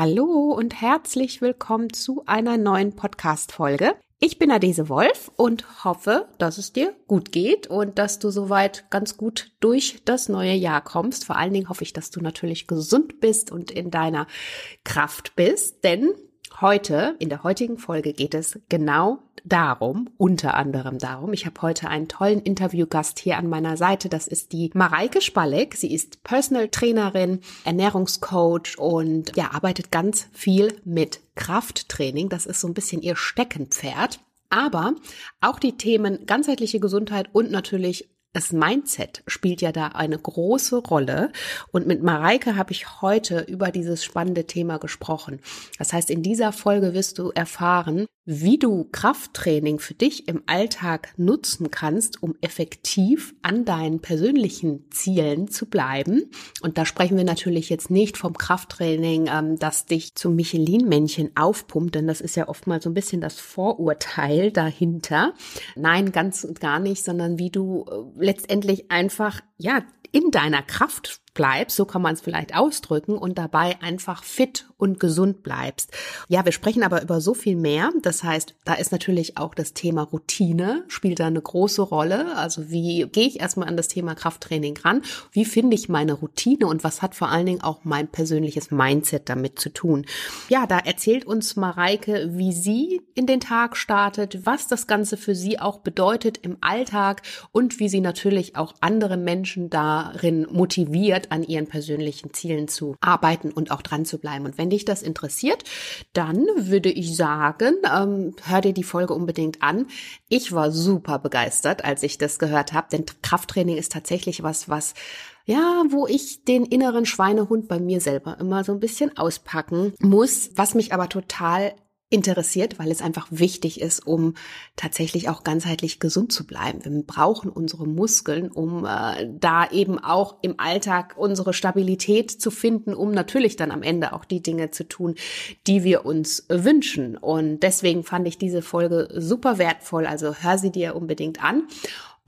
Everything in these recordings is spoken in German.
Hallo und herzlich willkommen zu einer neuen Podcast-Folge. Ich bin Adese Wolf und hoffe, dass es dir gut geht und dass du soweit ganz gut durch das neue Jahr kommst. Vor allen Dingen hoffe ich, dass du natürlich gesund bist und in deiner Kraft bist, denn Heute, in der heutigen Folge geht es genau darum, unter anderem darum. Ich habe heute einen tollen Interviewgast hier an meiner Seite. Das ist die Mareike Spalleck. Sie ist Personal Trainerin, Ernährungscoach und ja, arbeitet ganz viel mit Krafttraining. Das ist so ein bisschen ihr Steckenpferd. Aber auch die Themen ganzheitliche Gesundheit und natürlich das Mindset spielt ja da eine große Rolle. Und mit Mareike habe ich heute über dieses spannende Thema gesprochen. Das heißt, in dieser Folge wirst du erfahren, wie du Krafttraining für dich im Alltag nutzen kannst, um effektiv an deinen persönlichen Zielen zu bleiben. Und da sprechen wir natürlich jetzt nicht vom Krafttraining, ähm, das dich zum Michelin-Männchen aufpumpt, denn das ist ja oftmals so ein bisschen das Vorurteil dahinter. Nein, ganz und gar nicht, sondern wie du äh, letztendlich einfach, ja, in deiner Kraft bleibst, so kann man es vielleicht ausdrücken, und dabei einfach fit und gesund bleibst. Ja, wir sprechen aber über so viel mehr. Das heißt, da ist natürlich auch das Thema Routine, spielt da eine große Rolle. Also wie gehe ich erstmal an das Thema Krafttraining ran? Wie finde ich meine Routine und was hat vor allen Dingen auch mein persönliches Mindset damit zu tun? Ja, da erzählt uns Mareike, wie sie in den Tag startet, was das Ganze für sie auch bedeutet im Alltag und wie sie natürlich auch andere Menschen darin motiviert, an ihren persönlichen Zielen zu arbeiten und auch dran zu bleiben. Und wenn dich das interessiert, dann würde ich sagen, ähm, hör dir die Folge unbedingt an. Ich war super begeistert, als ich das gehört habe, denn Krafttraining ist tatsächlich was, was ja, wo ich den inneren Schweinehund bei mir selber immer so ein bisschen auspacken muss, was mich aber total interessiert, weil es einfach wichtig ist, um tatsächlich auch ganzheitlich gesund zu bleiben. Wir brauchen unsere Muskeln, um äh, da eben auch im Alltag unsere Stabilität zu finden, um natürlich dann am Ende auch die Dinge zu tun, die wir uns wünschen. Und deswegen fand ich diese Folge super wertvoll. Also hör sie dir unbedingt an.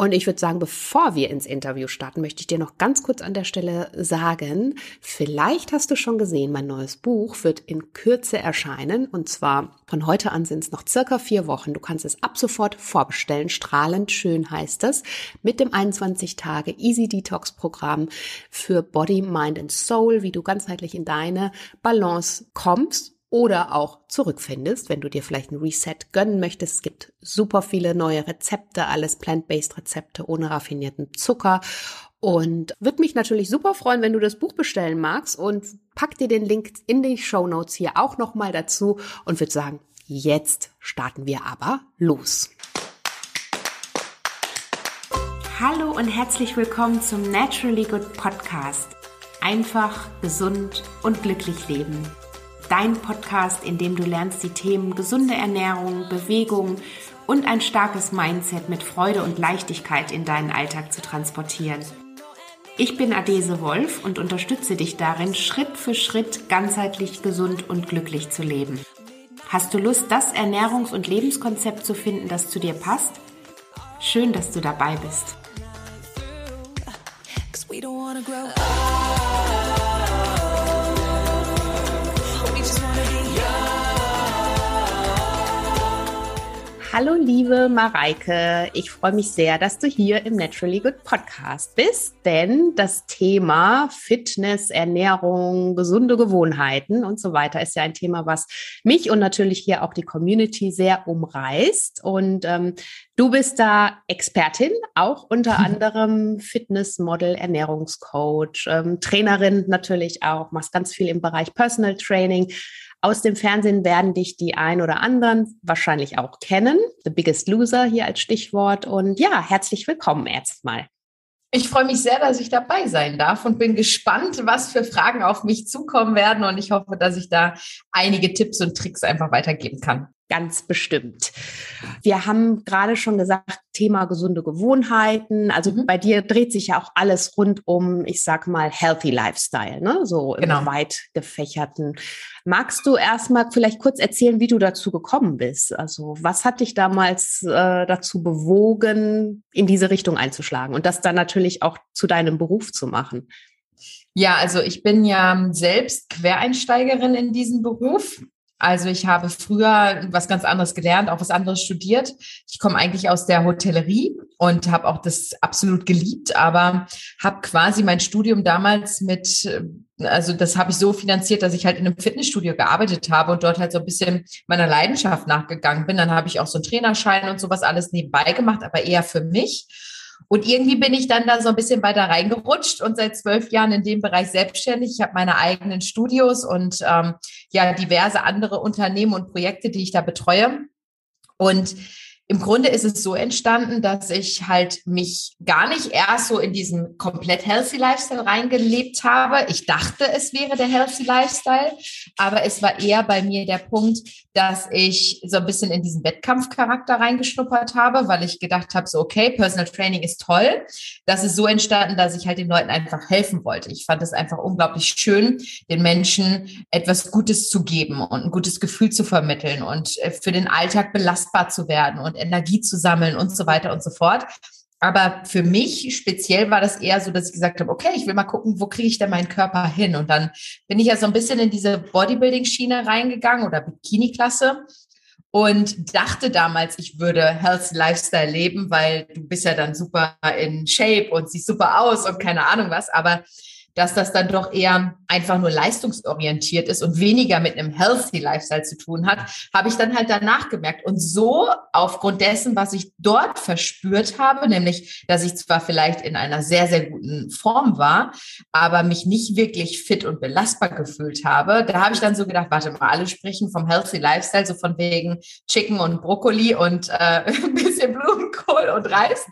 Und ich würde sagen, bevor wir ins Interview starten, möchte ich dir noch ganz kurz an der Stelle sagen, vielleicht hast du schon gesehen, mein neues Buch wird in Kürze erscheinen. Und zwar von heute an sind es noch circa vier Wochen. Du kannst es ab sofort vorbestellen. Strahlend schön heißt es. Mit dem 21 Tage Easy Detox Programm für Body, Mind and Soul, wie du ganzheitlich in deine Balance kommst oder auch zurückfindest, wenn du dir vielleicht ein Reset gönnen möchtest. Es gibt super viele neue Rezepte, alles plant-based Rezepte ohne raffinierten Zucker. Und würde mich natürlich super freuen, wenn du das Buch bestellen magst und pack dir den Link in die Show Notes hier auch nochmal dazu und würde sagen, jetzt starten wir aber los. Hallo und herzlich willkommen zum Naturally Good Podcast. Einfach, gesund und glücklich leben dein Podcast, in dem du lernst, die Themen gesunde Ernährung, Bewegung und ein starkes Mindset mit Freude und Leichtigkeit in deinen Alltag zu transportieren. Ich bin Adese Wolf und unterstütze dich darin, Schritt für Schritt ganzheitlich gesund und glücklich zu leben. Hast du Lust, das Ernährungs- und Lebenskonzept zu finden, das zu dir passt? Schön, dass du dabei bist. Hallo liebe Mareike, ich freue mich sehr, dass du hier im Naturally Good Podcast bist, denn das Thema Fitness, Ernährung, gesunde Gewohnheiten und so weiter ist ja ein Thema, was mich und natürlich hier auch die Community sehr umreißt. Und ähm, du bist da Expertin, auch unter anderem Fitnessmodel, Ernährungscoach, ähm, Trainerin natürlich auch, machst ganz viel im Bereich Personal Training. Aus dem Fernsehen werden dich die ein oder anderen wahrscheinlich auch kennen. The Biggest Loser hier als Stichwort. Und ja, herzlich willkommen erstmal. Ich freue mich sehr, dass ich dabei sein darf und bin gespannt, was für Fragen auf mich zukommen werden. Und ich hoffe, dass ich da einige Tipps und Tricks einfach weitergeben kann. Ganz bestimmt. Wir haben gerade schon gesagt, Thema gesunde Gewohnheiten. Also mhm. bei dir dreht sich ja auch alles rund um, ich sag mal, healthy Lifestyle, ne? So genau. im weit gefächerten. Magst du erstmal vielleicht kurz erzählen, wie du dazu gekommen bist? Also was hat dich damals äh, dazu bewogen, in diese Richtung einzuschlagen und das dann natürlich auch zu deinem Beruf zu machen? Ja, also ich bin ja selbst Quereinsteigerin in diesen Beruf. Also ich habe früher was ganz anderes gelernt, auch was anderes studiert. Ich komme eigentlich aus der Hotellerie und habe auch das absolut geliebt, aber habe quasi mein Studium damals mit, also das habe ich so finanziert, dass ich halt in einem Fitnessstudio gearbeitet habe und dort halt so ein bisschen meiner Leidenschaft nachgegangen bin. Dann habe ich auch so einen Trainerschein und sowas alles nebenbei gemacht, aber eher für mich. Und irgendwie bin ich dann da so ein bisschen weiter reingerutscht und seit zwölf Jahren in dem Bereich selbstständig. Ich habe meine eigenen Studios und ähm, ja diverse andere Unternehmen und Projekte, die ich da betreue. Und im Grunde ist es so entstanden, dass ich halt mich gar nicht erst so in diesen komplett healthy Lifestyle reingelebt habe. Ich dachte, es wäre der healthy Lifestyle, aber es war eher bei mir der Punkt, dass ich so ein bisschen in diesen Wettkampfcharakter reingeschnuppert habe, weil ich gedacht habe, so okay, Personal Training ist toll. Das ist so entstanden, dass ich halt den Leuten einfach helfen wollte. Ich fand es einfach unglaublich schön, den Menschen etwas Gutes zu geben und ein gutes Gefühl zu vermitteln und äh, für den Alltag belastbar zu werden und Energie zu sammeln und so weiter und so fort. Aber für mich speziell war das eher so, dass ich gesagt habe, okay, ich will mal gucken, wo kriege ich denn meinen Körper hin? Und dann bin ich ja so ein bisschen in diese Bodybuilding-Schiene reingegangen oder Bikini-Klasse und dachte damals, ich würde Healthy Lifestyle leben, weil du bist ja dann super in Shape und siehst super aus und keine Ahnung was. Aber dass das dann doch eher einfach nur leistungsorientiert ist und weniger mit einem healthy Lifestyle zu tun hat, habe ich dann halt danach gemerkt. Und so aufgrund dessen, was ich dort verspürt habe, nämlich, dass ich zwar vielleicht in einer sehr, sehr guten Form war, aber mich nicht wirklich fit und belastbar gefühlt habe, da habe ich dann so gedacht, warte mal, alle sprechen vom healthy Lifestyle, so von wegen Chicken und Brokkoli und äh, ein bisschen Blumenkohl und Reis.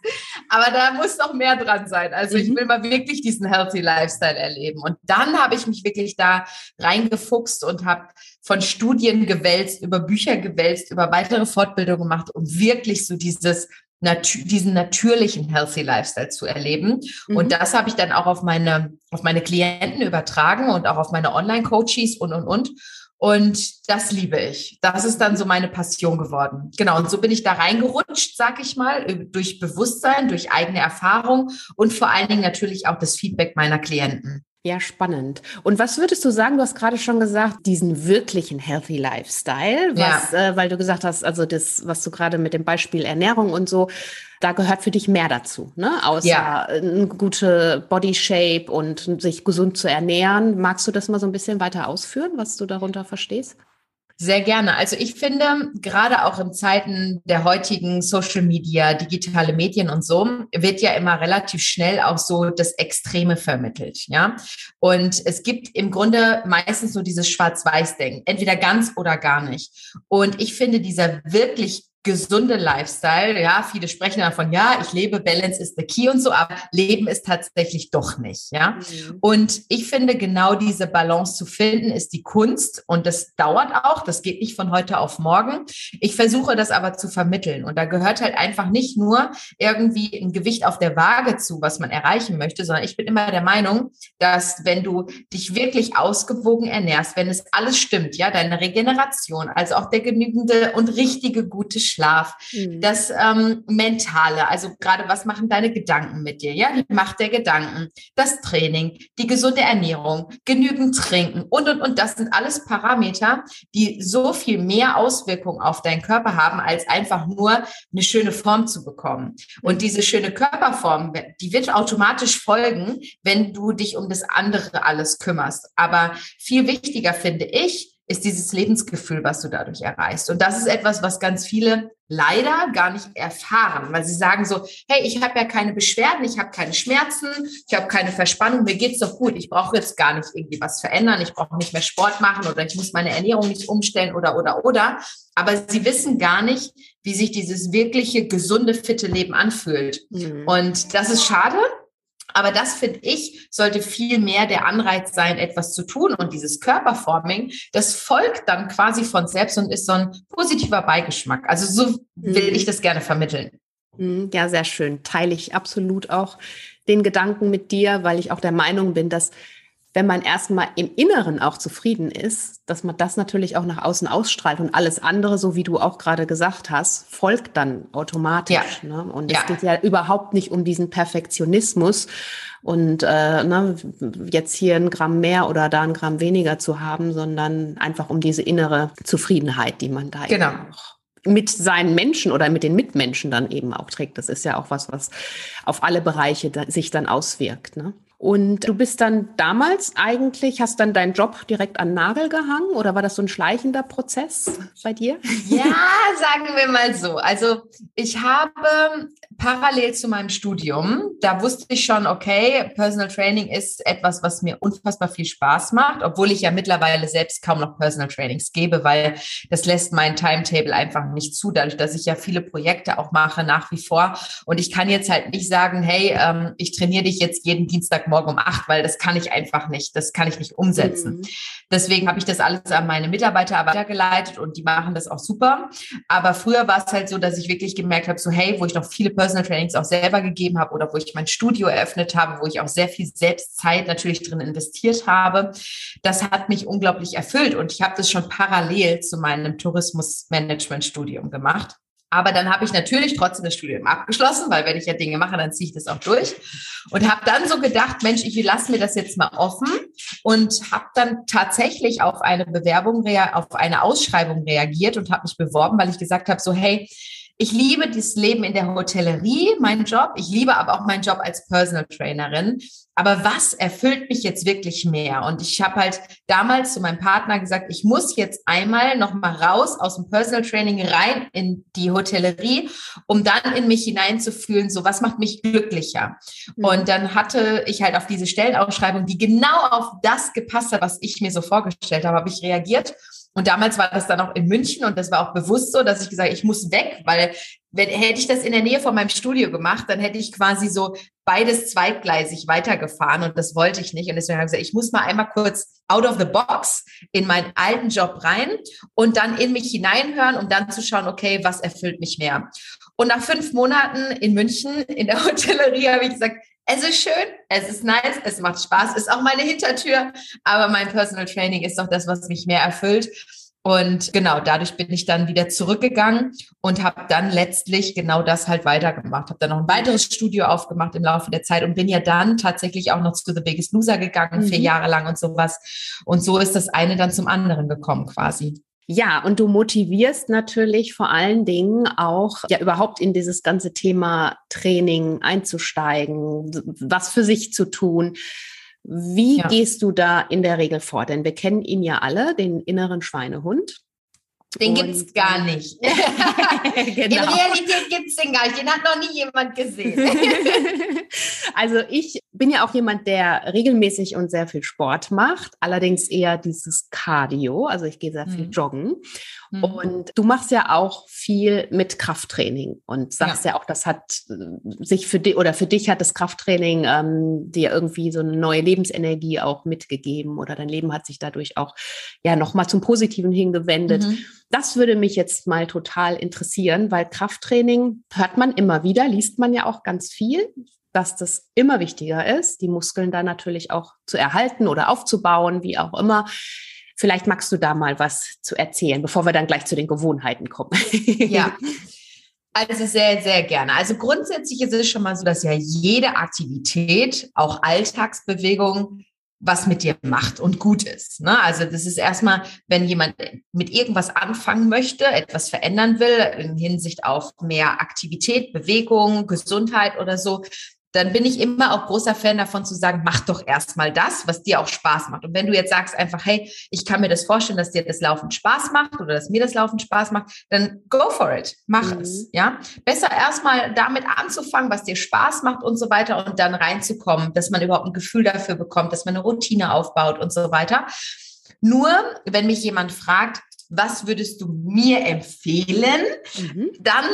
Aber da muss noch mehr dran sein. Also ich mhm. will mal wirklich diesen healthy Lifestyle Lifestyle erleben. Und dann habe ich mich wirklich da reingefuchst und habe von Studien gewälzt, über Bücher gewälzt, über weitere Fortbildungen gemacht, um wirklich so dieses Natu diesen natürlichen Healthy Lifestyle zu erleben. Mhm. Und das habe ich dann auch auf meine, auf meine Klienten übertragen und auch auf meine Online-Coaches und, und, und. Und das liebe ich. Das ist dann so meine Passion geworden. Genau. Und so bin ich da reingerutscht, sag ich mal, durch Bewusstsein, durch eigene Erfahrung und vor allen Dingen natürlich auch das Feedback meiner Klienten. Ja, spannend. Und was würdest du sagen? Du hast gerade schon gesagt, diesen wirklichen Healthy Lifestyle, was, ja. äh, weil du gesagt hast, also das, was du gerade mit dem Beispiel Ernährung und so, da gehört für dich mehr dazu, ne? Außer ja. eine gute Body Shape und sich gesund zu ernähren. Magst du das mal so ein bisschen weiter ausführen, was du darunter verstehst? Sehr gerne. Also ich finde, gerade auch in Zeiten der heutigen Social Media, digitale Medien und so, wird ja immer relativ schnell auch so das Extreme vermittelt, ja. Und es gibt im Grunde meistens so dieses Schwarz-Weiß-Denken, entweder ganz oder gar nicht. Und ich finde, dieser wirklich gesunde Lifestyle. Ja, viele sprechen davon, ja, ich lebe, Balance is the key und so, aber Leben ist tatsächlich doch nicht. Ja, mhm. und ich finde, genau diese Balance zu finden, ist die Kunst und das dauert auch. Das geht nicht von heute auf morgen. Ich versuche das aber zu vermitteln und da gehört halt einfach nicht nur irgendwie ein Gewicht auf der Waage zu, was man erreichen möchte, sondern ich bin immer der Meinung, dass wenn du dich wirklich ausgewogen ernährst, wenn es alles stimmt, ja, deine Regeneration, also auch der genügende und richtige gute Schlaf, mhm. das ähm, Mentale, also gerade was machen deine Gedanken mit dir, ja, die Macht der Gedanken, das Training, die gesunde Ernährung, genügend trinken und, und, und, das sind alles Parameter, die so viel mehr Auswirkungen auf deinen Körper haben, als einfach nur eine schöne Form zu bekommen. Und mhm. diese schöne Körperform, die wird automatisch folgen, wenn du dich um das andere alles kümmerst. Aber viel wichtiger finde ich, ist dieses Lebensgefühl, was du dadurch erreichst. Und das ist etwas, was ganz viele leider gar nicht erfahren, weil sie sagen so, hey, ich habe ja keine Beschwerden, ich habe keine Schmerzen, ich habe keine Verspannung, mir geht's doch gut, ich brauche jetzt gar nicht irgendwie was verändern, ich brauche nicht mehr Sport machen oder ich muss meine Ernährung nicht umstellen oder oder oder, aber sie wissen gar nicht, wie sich dieses wirkliche gesunde fitte Leben anfühlt. Mhm. Und das ist schade, aber das finde ich, sollte viel mehr der Anreiz sein, etwas zu tun. Und dieses Körperforming, das folgt dann quasi von selbst und ist so ein positiver Beigeschmack. Also so will mhm. ich das gerne vermitteln. Mhm, ja, sehr schön. Teile ich absolut auch den Gedanken mit dir, weil ich auch der Meinung bin, dass wenn man erstmal im Inneren auch zufrieden ist, dass man das natürlich auch nach außen ausstrahlt und alles andere, so wie du auch gerade gesagt hast, folgt dann automatisch. Ja. Ne? Und ja. es geht ja überhaupt nicht um diesen Perfektionismus und äh, ne, jetzt hier ein Gramm mehr oder da ein Gramm weniger zu haben, sondern einfach um diese innere Zufriedenheit, die man da genau. auch mit seinen Menschen oder mit den Mitmenschen dann eben auch trägt. Das ist ja auch was, was auf alle Bereiche sich dann auswirkt. Ne? Und du bist dann damals eigentlich, hast dann deinen Job direkt an Nagel gehangen oder war das so ein schleichender Prozess bei dir? Ja, sagen wir mal so. Also ich habe parallel zu meinem Studium, da wusste ich schon, okay, Personal Training ist etwas, was mir unfassbar viel Spaß macht, obwohl ich ja mittlerweile selbst kaum noch Personal Trainings gebe, weil das lässt mein Timetable einfach nicht zu, dadurch, dass ich ja viele Projekte auch mache nach wie vor. Und ich kann jetzt halt nicht sagen, hey, ähm, ich trainiere dich jetzt jeden Dienstag morgen um acht, weil das kann ich einfach nicht. Das kann ich nicht umsetzen. Mhm. Deswegen habe ich das alles an meine Mitarbeiter weitergeleitet und die machen das auch super. Aber früher war es halt so, dass ich wirklich gemerkt habe, so hey, wo ich noch viele Personal Trainings auch selber gegeben habe oder wo ich mein Studio eröffnet habe, wo ich auch sehr viel Selbstzeit natürlich drin investiert habe, das hat mich unglaublich erfüllt und ich habe das schon parallel zu meinem Tourismusmanagement-Studium gemacht. Aber dann habe ich natürlich trotzdem das Studium abgeschlossen, weil wenn ich ja Dinge mache, dann ziehe ich das auch durch. Und habe dann so gedacht, Mensch, ich lasse mir das jetzt mal offen und habe dann tatsächlich auf eine Bewerbung, auf eine Ausschreibung reagiert und habe mich beworben, weil ich gesagt habe, so hey, ich liebe das Leben in der Hotellerie, meinen Job. Ich liebe aber auch meinen Job als Personal Trainerin. Aber was erfüllt mich jetzt wirklich mehr? Und ich habe halt damals zu meinem Partner gesagt, ich muss jetzt einmal noch mal raus aus dem Personal Training rein in die Hotellerie, um dann in mich hineinzufühlen, so was macht mich glücklicher. Mhm. Und dann hatte ich halt auf diese Stellenausschreibung, die genau auf das gepasst hat, was ich mir so vorgestellt habe, habe ich reagiert und damals war das dann auch in München und das war auch bewusst so, dass ich gesagt, ich muss weg, weil wenn, hätte ich das in der Nähe von meinem Studio gemacht, dann hätte ich quasi so beides zweigleisig weitergefahren und das wollte ich nicht. Und deswegen habe ich gesagt, ich muss mal einmal kurz out of the box in meinen alten Job rein und dann in mich hineinhören, um dann zu schauen, okay, was erfüllt mich mehr. Und nach fünf Monaten in München in der Hotellerie habe ich gesagt, es ist schön, es ist nice, es macht Spaß, ist auch meine Hintertür, aber mein Personal Training ist doch das, was mich mehr erfüllt. Und genau, dadurch bin ich dann wieder zurückgegangen und habe dann letztlich genau das halt weitergemacht. Habe dann noch ein weiteres Studio aufgemacht im Laufe der Zeit und bin ja dann tatsächlich auch noch zu The Biggest Loser gegangen, mhm. vier Jahre lang und sowas. Und so ist das eine dann zum anderen gekommen quasi. Ja, und du motivierst natürlich vor allen Dingen auch, ja, überhaupt in dieses ganze Thema Training einzusteigen, was für sich zu tun. Wie ja. gehst du da in der Regel vor? Denn wir kennen ihn ja alle, den inneren Schweinehund. Den gibt es gar nicht. genau. In Realität gibt es den gar nicht. Den hat noch nie jemand gesehen. also ich bin ja auch jemand, der regelmäßig und sehr viel Sport macht. Allerdings eher dieses Cardio. Also ich gehe sehr viel mhm. joggen. Mhm. Und du machst ja auch viel mit Krafttraining und sagst ja, ja auch, das hat äh, sich für dich oder für dich hat das Krafttraining ähm, dir irgendwie so eine neue Lebensenergie auch mitgegeben oder dein Leben hat sich dadurch auch ja nochmal zum Positiven hingewendet. Mhm. Das würde mich jetzt mal total interessieren, weil Krafttraining hört man immer wieder, liest man ja auch ganz viel dass das immer wichtiger ist, die Muskeln dann natürlich auch zu erhalten oder aufzubauen, wie auch immer. Vielleicht magst du da mal was zu erzählen, bevor wir dann gleich zu den Gewohnheiten kommen. ja. Also sehr, sehr gerne. Also grundsätzlich ist es schon mal so, dass ja jede Aktivität, auch Alltagsbewegung, was mit dir macht und gut ist. Ne? Also das ist erstmal, wenn jemand mit irgendwas anfangen möchte, etwas verändern will, in Hinsicht auf mehr Aktivität, Bewegung, Gesundheit oder so, dann bin ich immer auch großer Fan davon zu sagen, mach doch erstmal das, was dir auch Spaß macht. Und wenn du jetzt sagst einfach, hey, ich kann mir das vorstellen, dass dir das Laufen Spaß macht oder dass mir das Laufen Spaß macht, dann go for it, mach mhm. es, ja. Besser erstmal damit anzufangen, was dir Spaß macht und so weiter und dann reinzukommen, dass man überhaupt ein Gefühl dafür bekommt, dass man eine Routine aufbaut und so weiter. Nur, wenn mich jemand fragt, was würdest du mir empfehlen? Mhm. Dann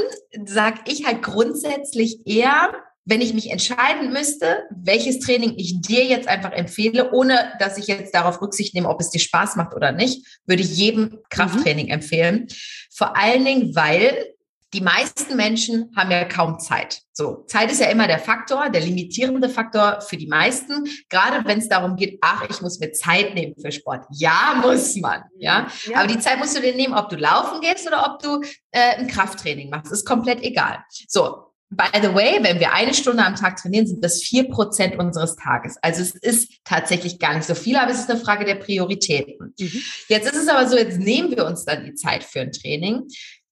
sage ich halt grundsätzlich eher, wenn ich mich entscheiden müsste, welches Training ich dir jetzt einfach empfehle, ohne dass ich jetzt darauf Rücksicht nehme, ob es dir Spaß macht oder nicht, würde ich jedem Krafttraining mhm. empfehlen. Vor allen Dingen, weil die meisten Menschen haben ja kaum Zeit. So, Zeit ist ja immer der Faktor, der limitierende Faktor für die meisten. Gerade wenn es darum geht, ach, ich muss mir Zeit nehmen für Sport. Ja, muss man. Ja, ja. aber die Zeit musst du dir nehmen, ob du laufen gehst oder ob du äh, ein Krafttraining machst. Ist komplett egal. So, By the way, wenn wir eine Stunde am Tag trainieren, sind das vier Prozent unseres Tages. Also es ist tatsächlich gar nicht so viel, aber es ist eine Frage der Prioritäten. Mhm. Jetzt ist es aber so, jetzt nehmen wir uns dann die Zeit für ein Training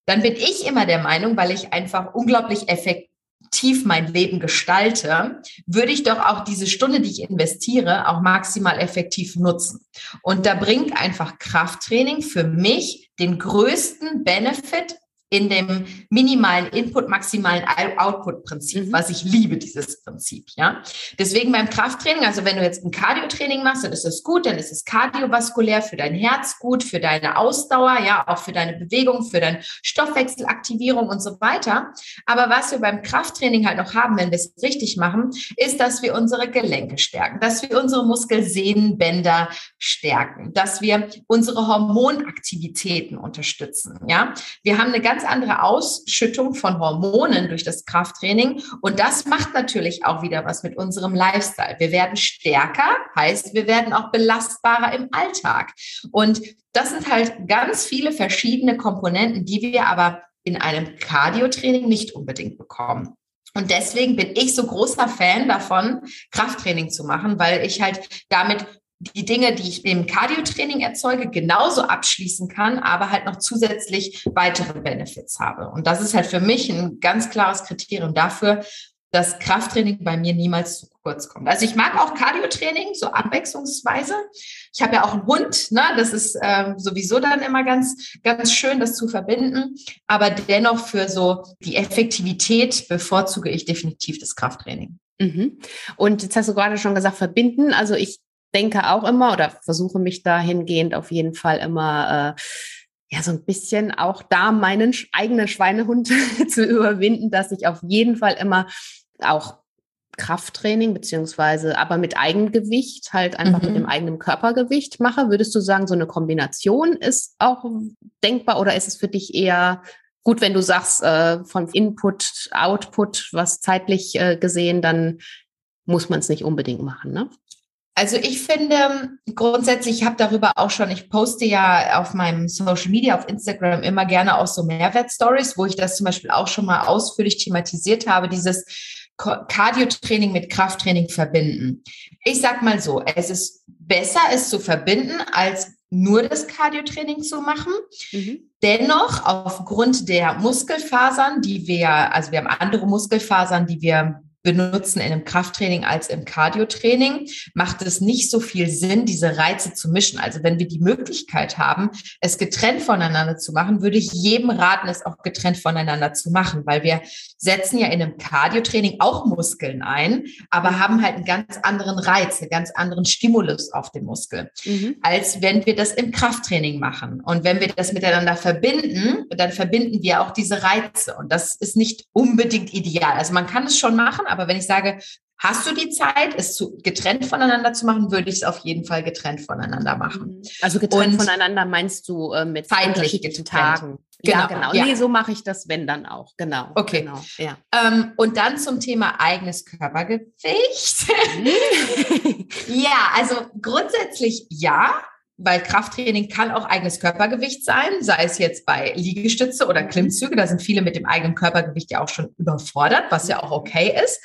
dann bin ich immer der Meinung, weil ich einfach unglaublich effektiv mein Leben gestalte, würde ich doch auch diese Stunde, die ich investiere, auch maximal effektiv nutzen. Und da bringt einfach Krafttraining für mich den größten Benefit in dem minimalen Input, maximalen Output-Prinzip, mhm. was ich liebe, dieses Prinzip, ja. Deswegen beim Krafttraining, also wenn du jetzt ein Cardio-Training machst, dann ist es gut, dann ist es kardiovaskulär für dein Herz gut, für deine Ausdauer, ja, auch für deine Bewegung, für deine Stoffwechselaktivierung und so weiter. Aber was wir beim Krafttraining halt noch haben, wenn wir es richtig machen, ist, dass wir unsere Gelenke stärken, dass wir unsere Muskelsehnenbänder stärken, dass wir unsere Hormonaktivitäten unterstützen, ja. Wir haben eine ganz ganz andere Ausschüttung von Hormonen durch das Krafttraining. Und das macht natürlich auch wieder was mit unserem Lifestyle. Wir werden stärker, heißt, wir werden auch belastbarer im Alltag. Und das sind halt ganz viele verschiedene Komponenten, die wir aber in einem Cardio-Training nicht unbedingt bekommen. Und deswegen bin ich so großer Fan davon, Krafttraining zu machen, weil ich halt damit die Dinge, die ich im Cardio-Training erzeuge, genauso abschließen kann, aber halt noch zusätzlich weitere Benefits habe. Und das ist halt für mich ein ganz klares Kriterium dafür, dass Krafttraining bei mir niemals zu kurz kommt. Also ich mag auch Cardio-Training, so abwechslungsweise. Ich habe ja auch einen Hund, ne? das ist ähm, sowieso dann immer ganz, ganz schön, das zu verbinden. Aber dennoch für so die Effektivität bevorzuge ich definitiv das Krafttraining. Mhm. Und jetzt hast du gerade schon gesagt, verbinden. Also ich denke auch immer oder versuche mich dahingehend auf jeden Fall immer äh, ja so ein bisschen auch da meinen eigenen Schweinehund zu überwinden, dass ich auf jeden Fall immer auch Krafttraining beziehungsweise aber mit Eigengewicht halt einfach mhm. mit dem eigenen Körpergewicht mache. Würdest du sagen, so eine Kombination ist auch denkbar oder ist es für dich eher gut, wenn du sagst, äh, von Input, Output, was zeitlich äh, gesehen, dann muss man es nicht unbedingt machen, ne? Also ich finde grundsätzlich, ich habe darüber auch schon, ich poste ja auf meinem Social Media, auf Instagram immer gerne auch so Mehrwert-Stories, wo ich das zum Beispiel auch schon mal ausführlich thematisiert habe, dieses Cardio-Training mit Krafttraining verbinden. Ich sag mal so, es ist besser, es zu verbinden, als nur das Cardio-Training zu machen. Mhm. Dennoch, aufgrund der Muskelfasern, die wir, also wir haben andere Muskelfasern, die wir benutzen in einem Krafttraining als im Cardiotraining, macht es nicht so viel Sinn, diese Reize zu mischen. Also wenn wir die Möglichkeit haben, es getrennt voneinander zu machen, würde ich jedem raten, es auch getrennt voneinander zu machen, weil wir setzen ja in einem Cardiotraining auch Muskeln ein, aber haben halt einen ganz anderen Reiz, einen ganz anderen Stimulus auf den Muskel, mhm. als wenn wir das im Krafttraining machen. Und wenn wir das miteinander verbinden, dann verbinden wir auch diese Reize. Und das ist nicht unbedingt ideal. Also man kann es schon machen, aber wenn ich sage, hast du die Zeit, es zu, getrennt voneinander zu machen, würde ich es auf jeden Fall getrennt voneinander machen. Mhm. Also getrennt Und voneinander meinst du äh, mit zeitlich getrennt. Tagen? Genau, ja, genau. Ja. Nee, so mache ich das, wenn dann auch. Genau. Okay. Genau, ja. Ähm, und dann zum Thema eigenes Körpergewicht. Mhm. ja, also grundsätzlich ja weil Krafttraining kann auch eigenes Körpergewicht sein, sei es jetzt bei Liegestütze oder mhm. Klimmzüge. Da sind viele mit dem eigenen Körpergewicht ja auch schon überfordert, was ja auch okay ist.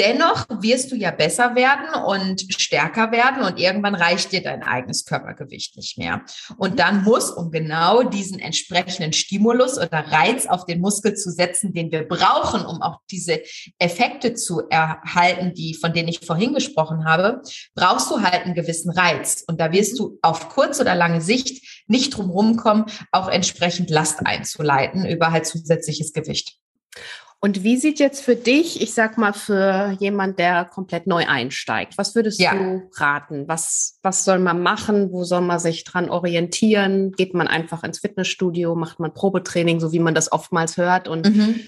Dennoch wirst du ja besser werden und stärker werden und irgendwann reicht dir dein eigenes Körpergewicht nicht mehr. Und dann muss, um genau diesen entsprechenden Stimulus oder Reiz auf den Muskel zu setzen, den wir brauchen, um auch diese Effekte zu erhalten, die, von denen ich vorhin gesprochen habe, brauchst du halt einen gewissen Reiz. Und da wirst du auf kurz oder lange Sicht nicht drum rumkommen, auch entsprechend Last einzuleiten über halt zusätzliches Gewicht. Und wie sieht jetzt für dich, ich sag mal, für jemand, der komplett neu einsteigt, was würdest ja. du raten? Was, was soll man machen? Wo soll man sich dran orientieren? Geht man einfach ins Fitnessstudio? Macht man Probetraining, so wie man das oftmals hört? Und, mhm.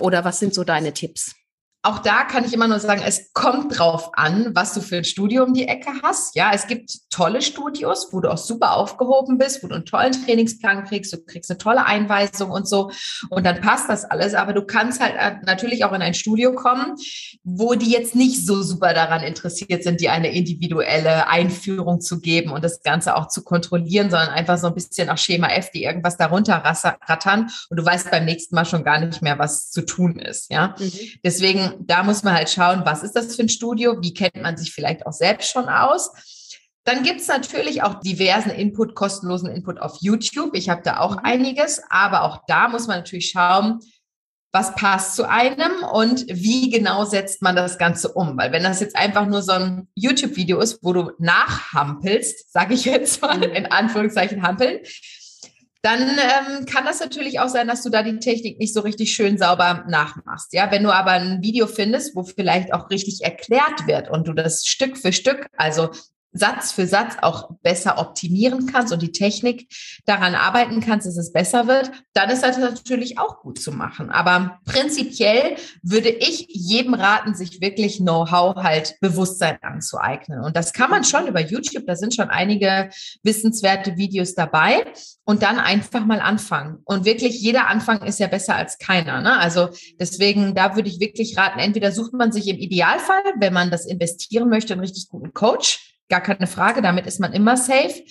oder was sind so deine Tipps? Auch da kann ich immer nur sagen, es kommt drauf an, was du für ein Studio um die Ecke hast. Ja, es gibt tolle Studios, wo du auch super aufgehoben bist, wo du einen tollen Trainingsplan kriegst, du kriegst eine tolle Einweisung und so. Und dann passt das alles. Aber du kannst halt äh, natürlich auch in ein Studio kommen, wo die jetzt nicht so super daran interessiert sind, dir eine individuelle Einführung zu geben und das Ganze auch zu kontrollieren, sondern einfach so ein bisschen nach Schema F, die irgendwas darunter rattern und du weißt beim nächsten Mal schon gar nicht mehr, was zu tun ist. Ja, mhm. deswegen da muss man halt schauen, was ist das für ein Studio, wie kennt man sich vielleicht auch selbst schon aus. Dann gibt's natürlich auch diversen Input, kostenlosen Input auf YouTube. Ich habe da auch mhm. einiges, aber auch da muss man natürlich schauen, was passt zu einem und wie genau setzt man das Ganze um. Weil wenn das jetzt einfach nur so ein YouTube-Video ist, wo du nachhampelst, sage ich jetzt mal mhm. in Anführungszeichen hampeln, dann ähm, kann das natürlich auch sein, dass du da die Technik nicht so richtig schön sauber nachmachst. Ja, wenn du aber ein Video findest, wo vielleicht auch richtig erklärt wird und du das Stück für Stück, also Satz für Satz auch besser optimieren kannst und die Technik daran arbeiten kannst, dass es besser wird, dann ist das natürlich auch gut zu machen. Aber prinzipiell würde ich jedem raten, sich wirklich Know-how halt Bewusstsein anzueignen. Und das kann man schon über YouTube. Da sind schon einige wissenswerte Videos dabei. Und dann einfach mal anfangen. Und wirklich jeder Anfang ist ja besser als keiner. Ne? Also deswegen, da würde ich wirklich raten, entweder sucht man sich im Idealfall, wenn man das investieren möchte, einen richtig guten Coach Gar keine Frage, damit ist man immer safe.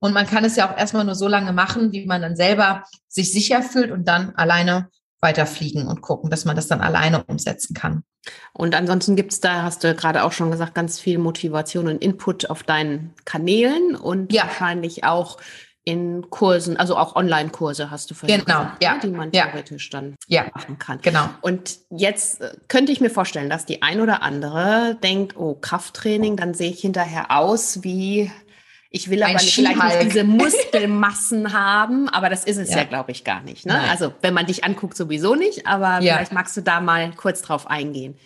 Und man kann es ja auch erstmal nur so lange machen, wie man dann selber sich sicher fühlt und dann alleine weiterfliegen und gucken, dass man das dann alleine umsetzen kann. Und ansonsten gibt es da, hast du gerade auch schon gesagt, ganz viel Motivation und Input auf deinen Kanälen und ja. wahrscheinlich auch in Kursen, also auch Online-Kurse hast du vorhin genau, gesagt, ja. Ne, die man ja. theoretisch dann ja. machen kann. Genau. Und jetzt äh, könnte ich mir vorstellen, dass die ein oder andere denkt, oh, Krafttraining, dann sehe ich hinterher aus wie ich will aber nicht, vielleicht nicht diese Muskelmassen haben, aber das ist es ja, ja glaube ich, gar nicht. Ne? Also wenn man dich anguckt, sowieso nicht, aber ja. vielleicht magst du da mal kurz drauf eingehen.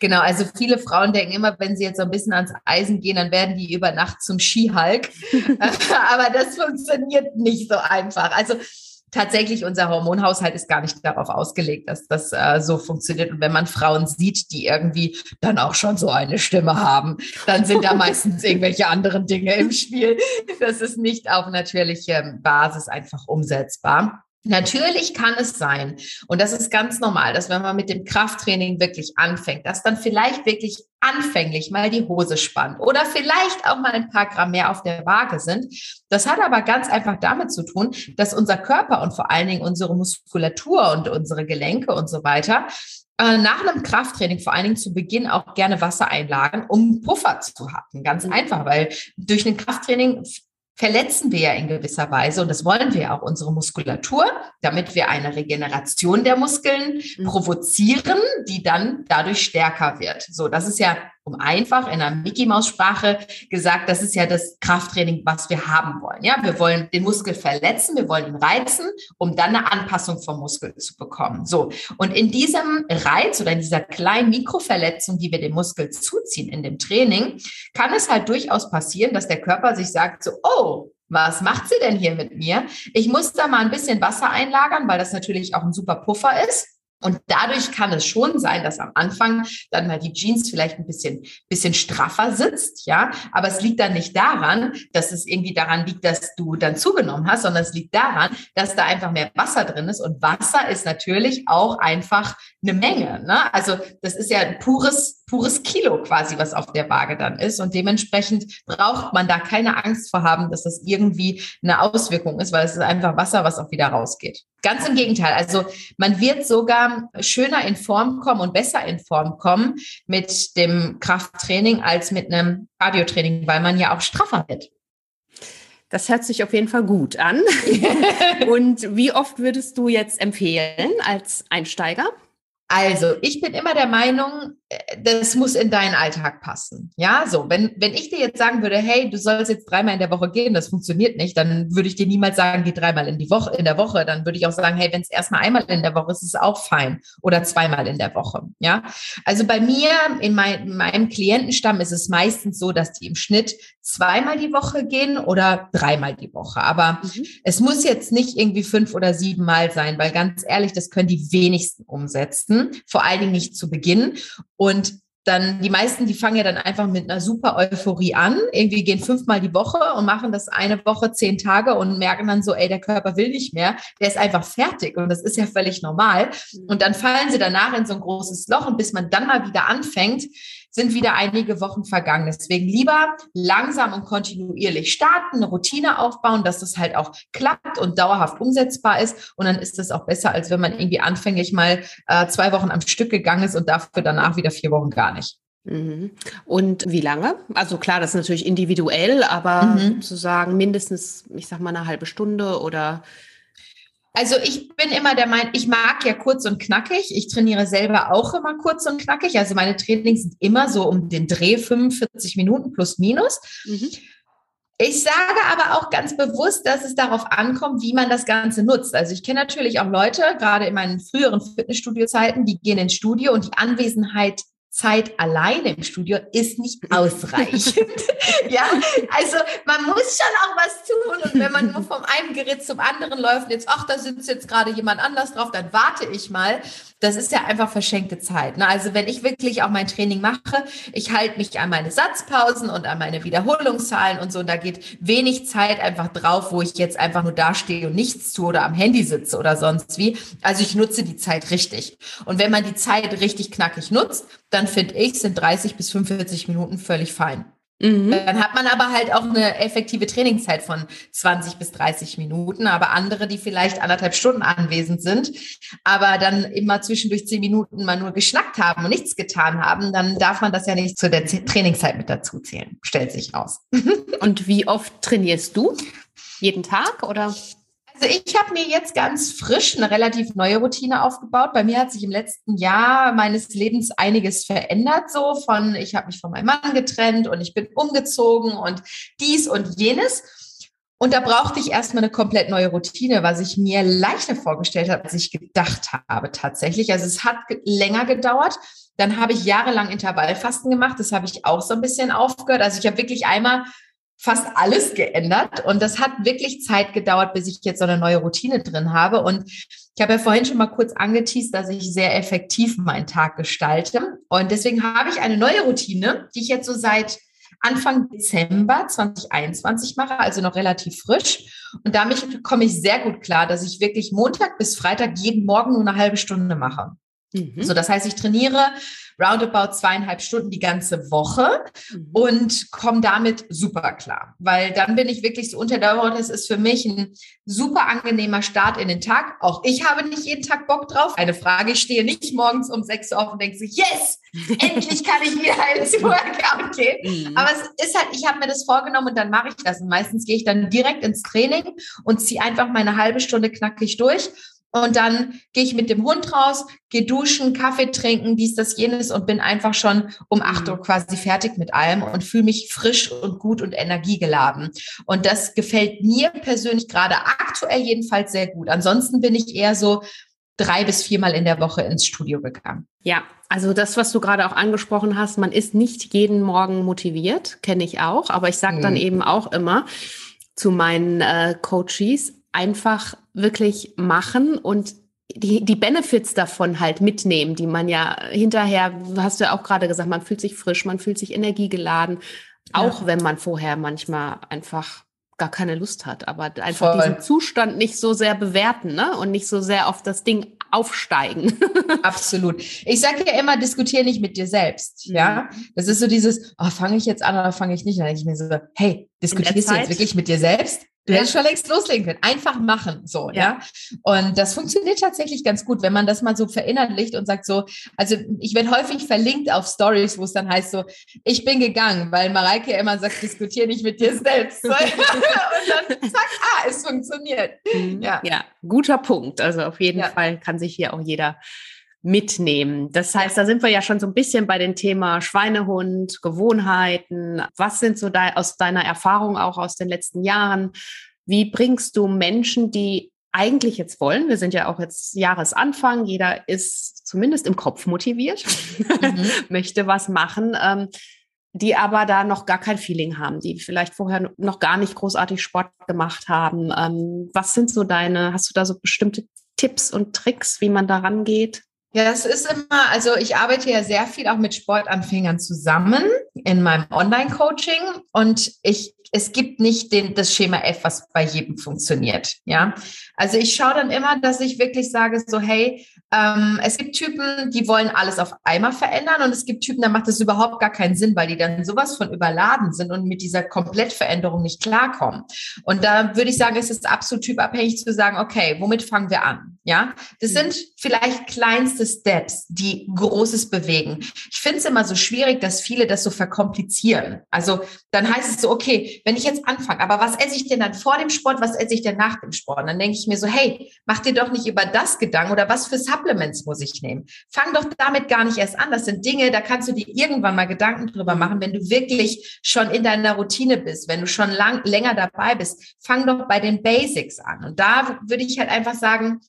Genau, also viele Frauen denken immer, wenn sie jetzt so ein bisschen ans Eisen gehen, dann werden die über Nacht zum Skihulk. Aber das funktioniert nicht so einfach. Also tatsächlich unser Hormonhaushalt ist gar nicht darauf ausgelegt, dass das äh, so funktioniert. Und wenn man Frauen sieht, die irgendwie dann auch schon so eine Stimme haben, dann sind da meistens irgendwelche anderen Dinge im Spiel. Das ist nicht auf natürliche Basis einfach umsetzbar. Natürlich kann es sein, und das ist ganz normal, dass wenn man mit dem Krafttraining wirklich anfängt, dass dann vielleicht wirklich anfänglich mal die Hose spannt oder vielleicht auch mal ein paar Gramm mehr auf der Waage sind. Das hat aber ganz einfach damit zu tun, dass unser Körper und vor allen Dingen unsere Muskulatur und unsere Gelenke und so weiter äh, nach einem Krafttraining vor allen Dingen zu Beginn auch gerne Wasser einlagern, um Puffer zu haben. Ganz mhm. einfach, weil durch ein Krafttraining verletzen wir ja in gewisser Weise, und das wollen wir auch, unsere Muskulatur, damit wir eine Regeneration der Muskeln mhm. provozieren, die dann dadurch stärker wird. So, das ist ja um einfach in der Mickey-Maus-Sprache gesagt, das ist ja das Krafttraining, was wir haben wollen. Ja, wir wollen den Muskel verletzen, wir wollen ihn reizen, um dann eine Anpassung vom Muskel zu bekommen. So. Und in diesem Reiz oder in dieser kleinen Mikroverletzung, die wir dem Muskel zuziehen in dem Training, kann es halt durchaus passieren, dass der Körper sich sagt so, oh, was macht sie denn hier mit mir? Ich muss da mal ein bisschen Wasser einlagern, weil das natürlich auch ein super Puffer ist. Und dadurch kann es schon sein, dass am Anfang dann mal die Jeans vielleicht ein bisschen, bisschen straffer sitzt, ja. Aber es liegt dann nicht daran, dass es irgendwie daran liegt, dass du dann zugenommen hast, sondern es liegt daran, dass da einfach mehr Wasser drin ist. Und Wasser ist natürlich auch einfach eine Menge, ne? Also das ist ja ein pures, pures Kilo quasi, was auf der Waage dann ist. Und dementsprechend braucht man da keine Angst vor haben, dass das irgendwie eine Auswirkung ist, weil es ist einfach Wasser, was auch wieder rausgeht. Ganz im Gegenteil. Also man wird sogar schöner in Form kommen und besser in Form kommen mit dem Krafttraining als mit einem Cardiotraining, weil man ja auch straffer wird. Das hört sich auf jeden Fall gut an. und wie oft würdest du jetzt empfehlen als Einsteiger? Also, ich bin immer der Meinung, das muss in deinen Alltag passen. Ja, so, wenn, wenn ich dir jetzt sagen würde, hey, du sollst jetzt dreimal in der Woche gehen, das funktioniert nicht, dann würde ich dir niemals sagen, geh dreimal in die Woche, in der Woche. Dann würde ich auch sagen, hey, wenn es erstmal einmal in der Woche ist, ist es auch fein. Oder zweimal in der Woche. Ja, also bei mir, in, mein, in meinem Klientenstamm ist es meistens so, dass die im Schnitt zweimal die Woche gehen oder dreimal die Woche. Aber mhm. es muss jetzt nicht irgendwie fünf oder sieben Mal sein, weil ganz ehrlich, das können die wenigsten umsetzen. Vor allen Dingen nicht zu Beginn. Und dann die meisten, die fangen ja dann einfach mit einer super Euphorie an, irgendwie gehen fünfmal die Woche und machen das eine Woche zehn Tage und merken dann so, ey, der Körper will nicht mehr, der ist einfach fertig und das ist ja völlig normal. Mhm. Und dann fallen sie danach in so ein großes Loch und bis man dann mal wieder anfängt, sind wieder einige Wochen vergangen. Deswegen lieber langsam und kontinuierlich starten, eine Routine aufbauen, dass das halt auch klappt und dauerhaft umsetzbar ist. Und dann ist das auch besser, als wenn man irgendwie anfänglich mal äh, zwei Wochen am Stück gegangen ist und dafür danach wieder vier Wochen gar nicht. Mhm. Und wie lange? Also klar, das ist natürlich individuell, aber mhm. zu sagen mindestens, ich sag mal eine halbe Stunde oder also ich bin immer der Meinung, ich mag ja kurz und knackig. Ich trainiere selber auch immer kurz und knackig. Also meine Trainings sind immer so um den Dreh 45 Minuten plus minus. Mhm. Ich sage aber auch ganz bewusst, dass es darauf ankommt, wie man das Ganze nutzt. Also ich kenne natürlich auch Leute, gerade in meinen früheren Fitnessstudio-Zeiten, die gehen ins Studio und die Anwesenheit Zeit alleine im Studio ist nicht ausreichend. ja, also man muss schon auch was tun und wenn man nur vom einen Gerät zum anderen läuft jetzt, ach, da sitzt jetzt gerade jemand anders drauf, dann warte ich mal. Das ist ja einfach verschenkte Zeit. Ne? Also wenn ich wirklich auch mein Training mache, ich halte mich an meine Satzpausen und an meine Wiederholungszahlen und so, und da geht wenig Zeit einfach drauf, wo ich jetzt einfach nur dastehe und nichts tue oder am Handy sitze oder sonst wie. Also ich nutze die Zeit richtig. Und wenn man die Zeit richtig knackig nutzt, dann finde ich, sind 30 bis 45 Minuten völlig fein. Mhm. Dann hat man aber halt auch eine effektive Trainingszeit von 20 bis 30 Minuten, aber andere, die vielleicht anderthalb Stunden anwesend sind, aber dann immer zwischendurch zehn Minuten mal nur geschnackt haben und nichts getan haben, dann darf man das ja nicht zu der Trainingszeit mit dazu zählen, stellt sich raus. und wie oft trainierst du? Jeden Tag oder? Also ich habe mir jetzt ganz frisch eine relativ neue Routine aufgebaut. Bei mir hat sich im letzten Jahr meines Lebens einiges verändert, so von ich habe mich von meinem Mann getrennt und ich bin umgezogen und dies und jenes. Und da brauchte ich erstmal eine komplett neue Routine, was ich mir leichter vorgestellt habe, als ich gedacht habe tatsächlich. Also es hat länger gedauert. Dann habe ich jahrelang Intervallfasten gemacht. Das habe ich auch so ein bisschen aufgehört. Also ich habe wirklich einmal fast alles geändert. Und das hat wirklich Zeit gedauert, bis ich jetzt so eine neue Routine drin habe. Und ich habe ja vorhin schon mal kurz angeteased, dass ich sehr effektiv meinen Tag gestalte. Und deswegen habe ich eine neue Routine, die ich jetzt so seit Anfang Dezember 2021 mache, also noch relativ frisch. Und damit komme ich sehr gut klar, dass ich wirklich Montag bis Freitag jeden Morgen nur eine halbe Stunde mache. Mhm. So, das heißt, ich trainiere roundabout zweieinhalb Stunden die ganze Woche mhm. und komme damit super klar, weil dann bin ich wirklich so unter der Woche. Das ist für mich ein super angenehmer Start in den Tag. Auch ich habe nicht jeden Tag Bock drauf. Eine Frage, ich stehe nicht morgens um sechs Uhr auf und denke so, yes, endlich kann ich wieder ins Workout gehen. Mhm. Aber es ist halt, ich habe mir das vorgenommen und dann mache ich das. Und meistens gehe ich dann direkt ins Training und ziehe einfach meine halbe Stunde knackig durch und dann gehe ich mit dem Hund raus, gehe duschen, Kaffee trinken, dies, das, jenes und bin einfach schon um acht Uhr quasi fertig mit allem und fühle mich frisch und gut und energiegeladen. Und das gefällt mir persönlich gerade aktuell jedenfalls sehr gut. Ansonsten bin ich eher so drei bis viermal in der Woche ins Studio gegangen. Ja, also das, was du gerade auch angesprochen hast, man ist nicht jeden Morgen motiviert, kenne ich auch, aber ich sage hm. dann eben auch immer zu meinen äh, Coaches, einfach wirklich machen und die, die Benefits davon halt mitnehmen, die man ja hinterher, hast du ja auch gerade gesagt, man fühlt sich frisch, man fühlt sich energiegeladen, auch ja. wenn man vorher manchmal einfach gar keine Lust hat, aber einfach Voll. diesen Zustand nicht so sehr bewerten ne? und nicht so sehr auf das Ding aufsteigen. Absolut. Ich sage ja immer, diskutiere nicht mit dir selbst. Mhm. Ja, das ist so dieses, oh, fange ich jetzt an oder fange ich nicht? Dann denke ich mir so, hey, diskutierst du jetzt wirklich mit dir selbst? Du hättest schon längst loslegen können. Einfach machen, so, ja. Und das funktioniert tatsächlich ganz gut, wenn man das mal so verinnerlicht und sagt so, also ich werde häufig verlinkt auf Stories, wo es dann heißt so, ich bin gegangen, weil Mareike immer sagt, diskutiere nicht mit dir selbst. und dann zack, ah, es funktioniert. Mhm. Ja. ja, guter Punkt. Also auf jeden ja. Fall kann sich hier auch jeder mitnehmen. Das heißt, da sind wir ja schon so ein bisschen bei dem Thema Schweinehund, Gewohnheiten. Was sind so de aus deiner Erfahrung auch aus den letzten Jahren? Wie bringst du Menschen, die eigentlich jetzt wollen, wir sind ja auch jetzt Jahresanfang, jeder ist zumindest im Kopf motiviert, mhm. möchte was machen, ähm, die aber da noch gar kein Feeling haben, die vielleicht vorher noch gar nicht großartig Sport gemacht haben. Ähm, was sind so deine, hast du da so bestimmte Tipps und Tricks, wie man da rangeht? Ja, das ist immer, also ich arbeite ja sehr viel auch mit Sportanfängern zusammen in meinem Online-Coaching und ich, es gibt nicht den, das Schema F, was bei jedem funktioniert. Ja, also ich schaue dann immer, dass ich wirklich sage so, hey, ähm, es gibt Typen, die wollen alles auf einmal verändern und es gibt Typen, da macht das überhaupt gar keinen Sinn, weil die dann sowas von überladen sind und mit dieser Komplettveränderung nicht klarkommen. Und da würde ich sagen, es ist absolut typabhängig zu sagen, okay, womit fangen wir an? Ja, das mhm. sind vielleicht kleinste Steps, die Großes bewegen. Ich finde es immer so schwierig, dass viele das so verkomplizieren. Also dann heißt es so, okay, wenn ich jetzt anfange, aber was esse ich denn dann vor dem Sport, was esse ich denn nach dem Sport? Und dann denke ich mir so, hey, mach dir doch nicht über das Gedanken oder was für Supplements muss ich nehmen? Fang doch damit gar nicht erst an. Das sind Dinge, da kannst du dir irgendwann mal Gedanken drüber machen, wenn du wirklich schon in deiner Routine bist, wenn du schon lang, länger dabei bist. Fang doch bei den Basics an. Und da würde ich halt einfach sagen,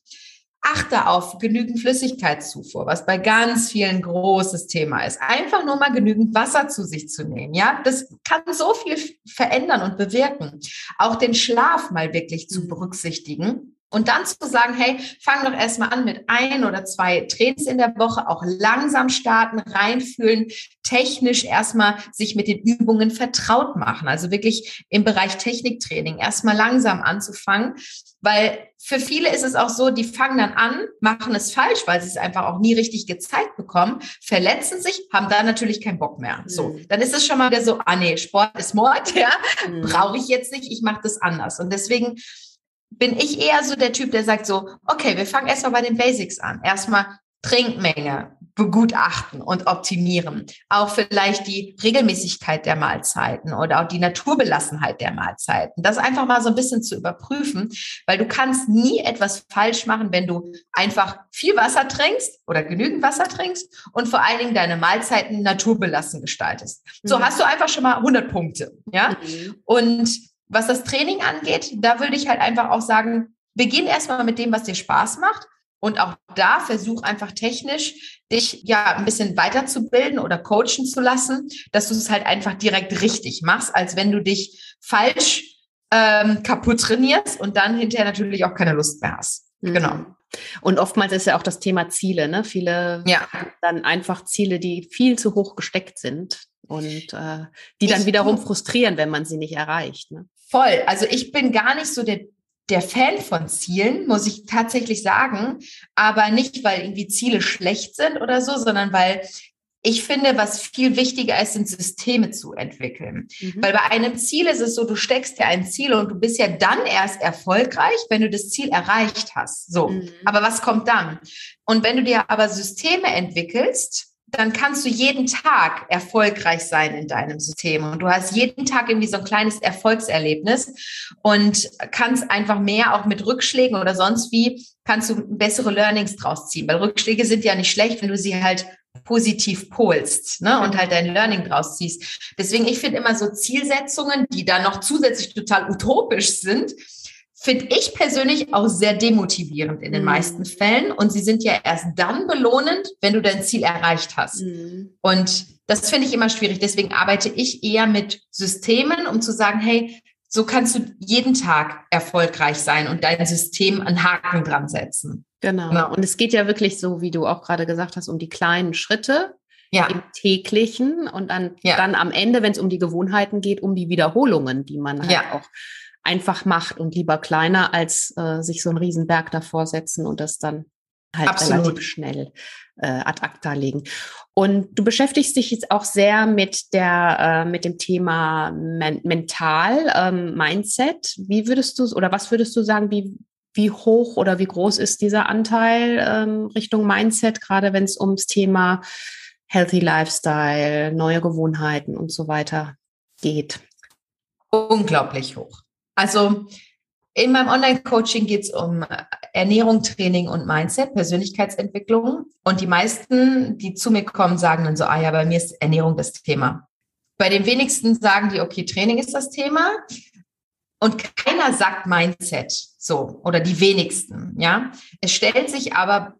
achte auf genügend Flüssigkeitszufuhr, was bei ganz vielen großes Thema ist. Einfach nur mal genügend Wasser zu sich zu nehmen. Ja, das kann so viel verändern und bewirken. Auch den Schlaf mal wirklich zu mhm. berücksichtigen. Und dann zu sagen, hey, fang doch erstmal an mit ein oder zwei Trainings in der Woche, auch langsam starten, reinfühlen, technisch erstmal sich mit den Übungen vertraut machen. Also wirklich im Bereich Techniktraining erstmal langsam anzufangen, weil für viele ist es auch so, die fangen dann an, machen es falsch, weil sie es einfach auch nie richtig gezeigt bekommen, verletzen sich, haben da natürlich keinen Bock mehr. So, mhm. dann ist es schon mal wieder so, ah nee, Sport ist Mord, ja, mhm. brauche ich jetzt nicht, ich mache das anders. Und deswegen bin ich eher so der Typ, der sagt so, okay, wir fangen erstmal bei den Basics an. Erstmal Trinkmenge begutachten und optimieren. Auch vielleicht die Regelmäßigkeit der Mahlzeiten oder auch die Naturbelassenheit der Mahlzeiten. Das einfach mal so ein bisschen zu überprüfen, weil du kannst nie etwas falsch machen, wenn du einfach viel Wasser trinkst oder genügend Wasser trinkst und vor allen Dingen deine Mahlzeiten naturbelassen gestaltest. So mhm. hast du einfach schon mal 100 Punkte, ja? Mhm. Und was das Training angeht, da würde ich halt einfach auch sagen, beginn erstmal mit dem, was dir Spaß macht. Und auch da versuch einfach technisch, dich ja ein bisschen weiterzubilden oder coachen zu lassen, dass du es halt einfach direkt richtig machst, als wenn du dich falsch ähm, kaputt trainierst und dann hinterher natürlich auch keine Lust mehr hast. Mhm. Genau. Und oftmals ist ja auch das Thema Ziele, ne? Viele ja. dann einfach Ziele, die viel zu hoch gesteckt sind und äh, die dann wiederum frustrieren, wenn man sie nicht erreicht. Ne? Voll. Also ich bin gar nicht so der, der Fan von Zielen, muss ich tatsächlich sagen. Aber nicht, weil irgendwie Ziele schlecht sind oder so, sondern weil ich finde, was viel wichtiger ist, sind Systeme zu entwickeln. Mhm. Weil bei einem Ziel ist es so, du steckst ja ein Ziel und du bist ja dann erst erfolgreich, wenn du das Ziel erreicht hast. So. Mhm. Aber was kommt dann? Und wenn du dir aber Systeme entwickelst, dann kannst du jeden Tag erfolgreich sein in deinem System. Und du hast jeden Tag irgendwie so ein kleines Erfolgserlebnis und kannst einfach mehr auch mit Rückschlägen oder sonst wie, kannst du bessere Learnings draus ziehen. Weil Rückschläge sind ja nicht schlecht, wenn du sie halt positiv polst ne, und halt dein Learning draus ziehst. Deswegen, ich finde immer so Zielsetzungen, die dann noch zusätzlich total utopisch sind, finde ich persönlich auch sehr demotivierend in den mhm. meisten Fällen. Und sie sind ja erst dann belohnend, wenn du dein Ziel erreicht hast. Mhm. Und das finde ich immer schwierig. Deswegen arbeite ich eher mit Systemen, um zu sagen, hey, so kannst du jeden Tag erfolgreich sein und dein System einen Haken dran setzen. Genau. genau. Und es geht ja wirklich so, wie du auch gerade gesagt hast, um die kleinen Schritte, ja. im täglichen und dann, ja. dann am Ende, wenn es um die Gewohnheiten geht, um die Wiederholungen, die man halt ja. auch einfach macht und lieber kleiner, als äh, sich so einen Riesenberg davor setzen und das dann halt Absolut. relativ schnell äh, ad acta legen. Und du beschäftigst dich jetzt auch sehr mit der äh, mit dem Thema men mental ähm, Mindset. Wie würdest du oder was würdest du sagen, wie wie hoch oder wie groß ist dieser Anteil ähm, Richtung Mindset, gerade wenn es ums Thema Healthy Lifestyle, neue Gewohnheiten und so weiter geht? Unglaublich hoch. Also In meinem Online-Coaching geht es um Ernährung, Training und Mindset, Persönlichkeitsentwicklung. Und die meisten, die zu mir kommen, sagen dann so, ah ja, bei mir ist Ernährung das Thema. Bei den wenigsten sagen die, okay, Training ist das Thema. Und keiner sagt Mindset so oder die wenigsten, ja. Es stellt sich aber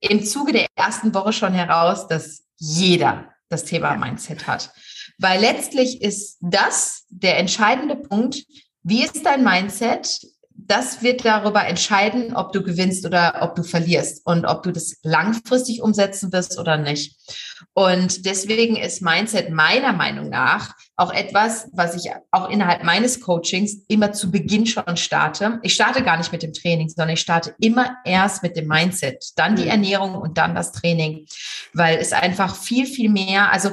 im Zuge der ersten Woche schon heraus, dass jeder das Thema Mindset hat. Weil letztlich ist das der entscheidende Punkt. Wie ist dein Mindset? das wird darüber entscheiden, ob du gewinnst oder ob du verlierst und ob du das langfristig umsetzen wirst oder nicht. Und deswegen ist Mindset meiner Meinung nach auch etwas, was ich auch innerhalb meines Coachings immer zu Beginn schon starte. Ich starte gar nicht mit dem Training, sondern ich starte immer erst mit dem Mindset, dann die mhm. Ernährung und dann das Training, weil es einfach viel, viel mehr, also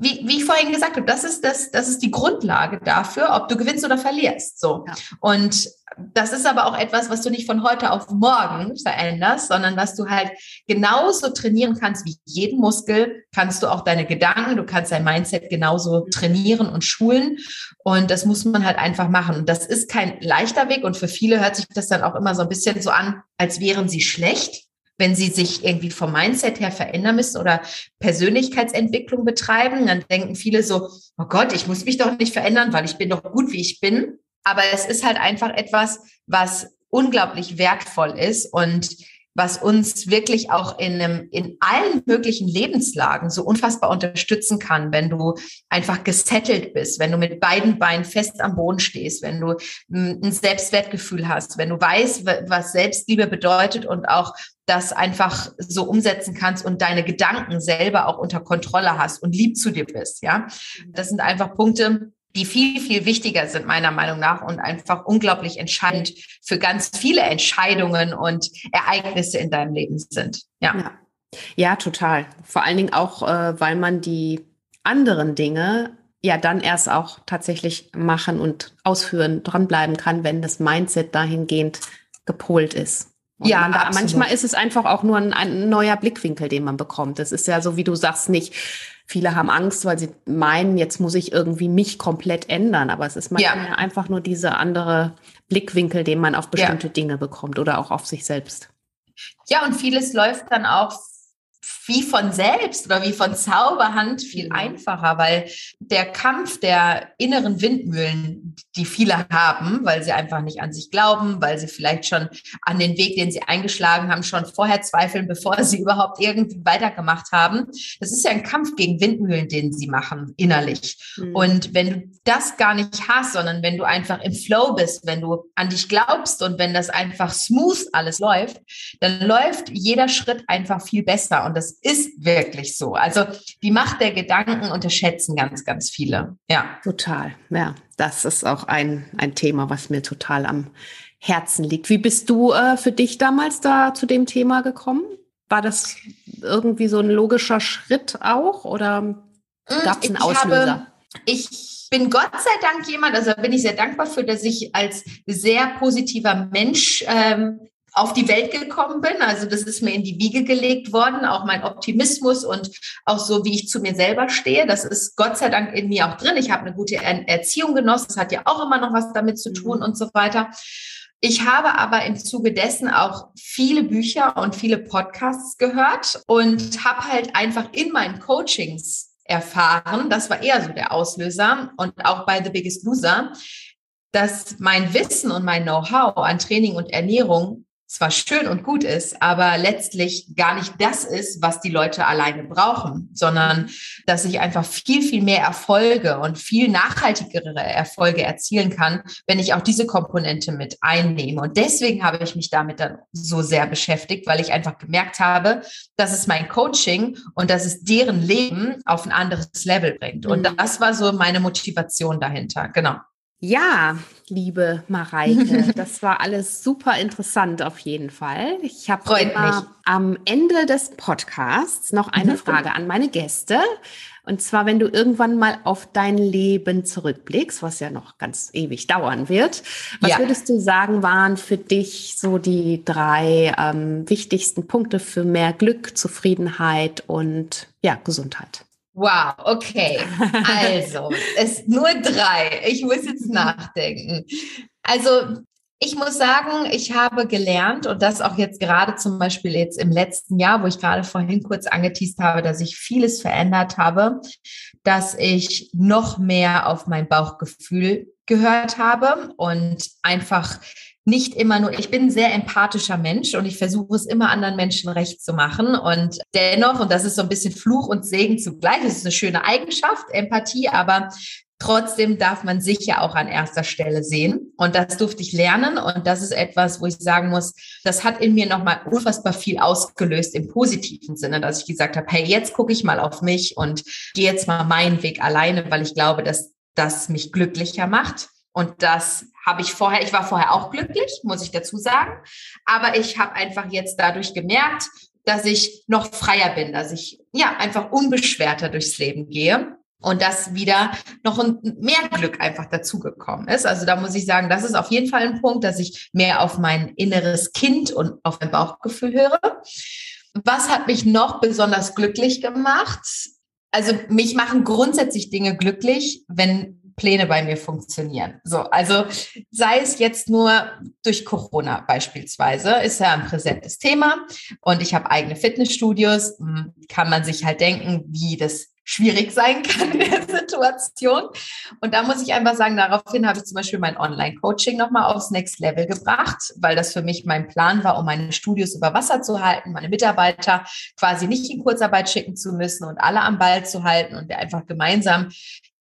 wie, wie ich vorhin gesagt habe, das ist das, das ist die Grundlage dafür, ob du gewinnst oder verlierst. So. Ja. Und das ist aber auch etwas, was du nicht von heute auf morgen veränderst, sondern was du halt genauso trainieren kannst wie jeden Muskel, kannst du auch deine Gedanken, du kannst dein Mindset genauso trainieren und schulen. Und das muss man halt einfach machen. Und das ist kein leichter Weg. Und für viele hört sich das dann auch immer so ein bisschen so an, als wären sie schlecht wenn sie sich irgendwie vom Mindset her verändern müssen oder Persönlichkeitsentwicklung betreiben, dann denken viele so, oh Gott, ich muss mich doch nicht verändern, weil ich bin doch gut, wie ich bin. Aber es ist halt einfach etwas, was unglaublich wertvoll ist und was uns wirklich auch in, einem, in allen möglichen Lebenslagen so unfassbar unterstützen kann, wenn du einfach gesettelt bist, wenn du mit beiden Beinen fest am Boden stehst, wenn du ein Selbstwertgefühl hast, wenn du weißt, was Selbstliebe bedeutet und auch das einfach so umsetzen kannst und deine Gedanken selber auch unter Kontrolle hast und lieb zu dir bist, ja. Das sind einfach Punkte, die viel, viel wichtiger sind, meiner Meinung nach, und einfach unglaublich entscheidend für ganz viele Entscheidungen und Ereignisse in deinem Leben sind. Ja. Ja, ja total. Vor allen Dingen auch, äh, weil man die anderen Dinge ja dann erst auch tatsächlich machen und ausführen, dranbleiben kann, wenn das Mindset dahingehend gepolt ist. Und ja, da, manchmal ist es einfach auch nur ein, ein neuer Blickwinkel, den man bekommt. Das ist ja so, wie du sagst, nicht Viele haben Angst, weil sie meinen, jetzt muss ich irgendwie mich komplett ändern. Aber es ist manchmal ja. einfach nur dieser andere Blickwinkel, den man auf bestimmte ja. Dinge bekommt oder auch auf sich selbst. Ja, und vieles läuft dann auch wie von selbst oder wie von Zauberhand viel mhm. einfacher, weil der Kampf der inneren Windmühlen, die viele haben, weil sie einfach nicht an sich glauben, weil sie vielleicht schon an den Weg, den sie eingeschlagen haben, schon vorher zweifeln, bevor sie überhaupt irgendwie weitergemacht haben. Das ist ja ein Kampf gegen Windmühlen, den sie machen innerlich. Mhm. Und wenn du das gar nicht hast, sondern wenn du einfach im Flow bist, wenn du an dich glaubst und wenn das einfach smooth alles läuft, dann läuft jeder Schritt einfach viel besser. Und das ist wirklich so. Also die Macht der Gedanken unterschätzen ganz, ganz viele. Ja. Total. Ja, das ist auch ein, ein Thema, was mir total am Herzen liegt. Wie bist du äh, für dich damals da zu dem Thema gekommen? War das irgendwie so ein logischer Schritt auch oder hm, gab es einen Auslöser? Habe, ich bin Gott sei Dank jemand, also bin ich sehr dankbar für, dass ich als sehr positiver Mensch ähm, auf die Welt gekommen bin. Also das ist mir in die Wiege gelegt worden, auch mein Optimismus und auch so, wie ich zu mir selber stehe. Das ist Gott sei Dank in mir auch drin. Ich habe eine gute Erziehung genossen. Das hat ja auch immer noch was damit zu tun mhm. und so weiter. Ich habe aber im Zuge dessen auch viele Bücher und viele Podcasts gehört und habe halt einfach in meinen Coachings erfahren, das war eher so der Auslöser und auch bei The Biggest Loser, dass mein Wissen und mein Know-how an Training und Ernährung zwar schön und gut ist, aber letztlich gar nicht das ist, was die Leute alleine brauchen, sondern dass ich einfach viel, viel mehr Erfolge und viel nachhaltigere Erfolge erzielen kann, wenn ich auch diese Komponente mit einnehme. Und deswegen habe ich mich damit dann so sehr beschäftigt, weil ich einfach gemerkt habe, dass es mein Coaching und dass es deren Leben auf ein anderes Level bringt. Und mhm. das war so meine Motivation dahinter. Genau. Ja, liebe Mareike, das war alles super interessant auf jeden Fall. Ich habe am Ende des Podcasts noch eine mhm. Frage an meine Gäste. Und zwar, wenn du irgendwann mal auf dein Leben zurückblickst, was ja noch ganz ewig dauern wird, was ja. würdest du sagen, waren für dich so die drei ähm, wichtigsten Punkte für mehr Glück, Zufriedenheit und ja, Gesundheit? Wow, okay. Also, es nur drei. Ich muss jetzt nachdenken. Also, Ich muss sagen, ich habe gelernt und das auch jetzt gerade zum Beispiel jetzt im letzten Jahr, wo ich gerade vorhin kurz angeteased habe, dass ich vieles verändert habe, dass ich noch mehr auf mein Bauchgefühl gehört habe und einfach nicht immer nur, ich bin ein sehr empathischer Mensch und ich versuche es immer anderen Menschen recht zu machen. Und dennoch, und das ist so ein bisschen Fluch und Segen zugleich, das ist eine schöne Eigenschaft, Empathie, aber Trotzdem darf man sich ja auch an erster Stelle sehen. Und das durfte ich lernen. Und das ist etwas, wo ich sagen muss, das hat in mir nochmal unfassbar viel ausgelöst im positiven Sinne, dass ich gesagt habe, hey, jetzt gucke ich mal auf mich und gehe jetzt mal meinen Weg alleine, weil ich glaube, dass das mich glücklicher macht. Und das habe ich vorher, ich war vorher auch glücklich, muss ich dazu sagen. Aber ich habe einfach jetzt dadurch gemerkt, dass ich noch freier bin, dass ich ja einfach unbeschwerter durchs Leben gehe und dass wieder noch ein, mehr Glück einfach dazugekommen ist. Also da muss ich sagen, das ist auf jeden Fall ein Punkt, dass ich mehr auf mein inneres Kind und auf mein Bauchgefühl höre. Was hat mich noch besonders glücklich gemacht? Also mich machen grundsätzlich Dinge glücklich, wenn Pläne bei mir funktionieren. So, also sei es jetzt nur durch Corona beispielsweise, ist ja ein präsentes Thema und ich habe eigene Fitnessstudios, hm, kann man sich halt denken, wie das schwierig sein kann in der Situation. Und da muss ich einfach sagen, daraufhin habe ich zum Beispiel mein Online-Coaching nochmal aufs Next Level gebracht, weil das für mich mein Plan war, um meine Studios über Wasser zu halten, meine Mitarbeiter quasi nicht in Kurzarbeit schicken zu müssen und alle am Ball zu halten und wir einfach gemeinsam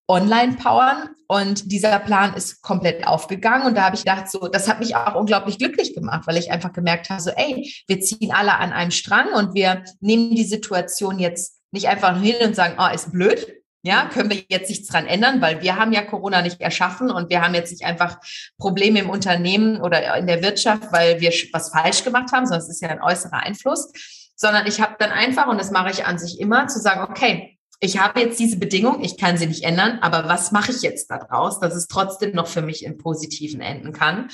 online powern. Und dieser Plan ist komplett aufgegangen. Und da habe ich gedacht, so, das hat mich auch unglaublich glücklich gemacht, weil ich einfach gemerkt habe, so, ey, wir ziehen alle an einem Strang und wir nehmen die Situation jetzt nicht einfach hin und sagen, oh, ist blöd. Ja, können wir jetzt nichts dran ändern, weil wir haben ja Corona nicht erschaffen und wir haben jetzt nicht einfach Probleme im Unternehmen oder in der Wirtschaft, weil wir was falsch gemacht haben, sondern es ist ja ein äußerer Einfluss, sondern ich habe dann einfach, und das mache ich an sich immer, zu sagen, okay, ich habe jetzt diese Bedingung, ich kann sie nicht ändern, aber was mache ich jetzt daraus, dass es trotzdem noch für mich im Positiven enden kann?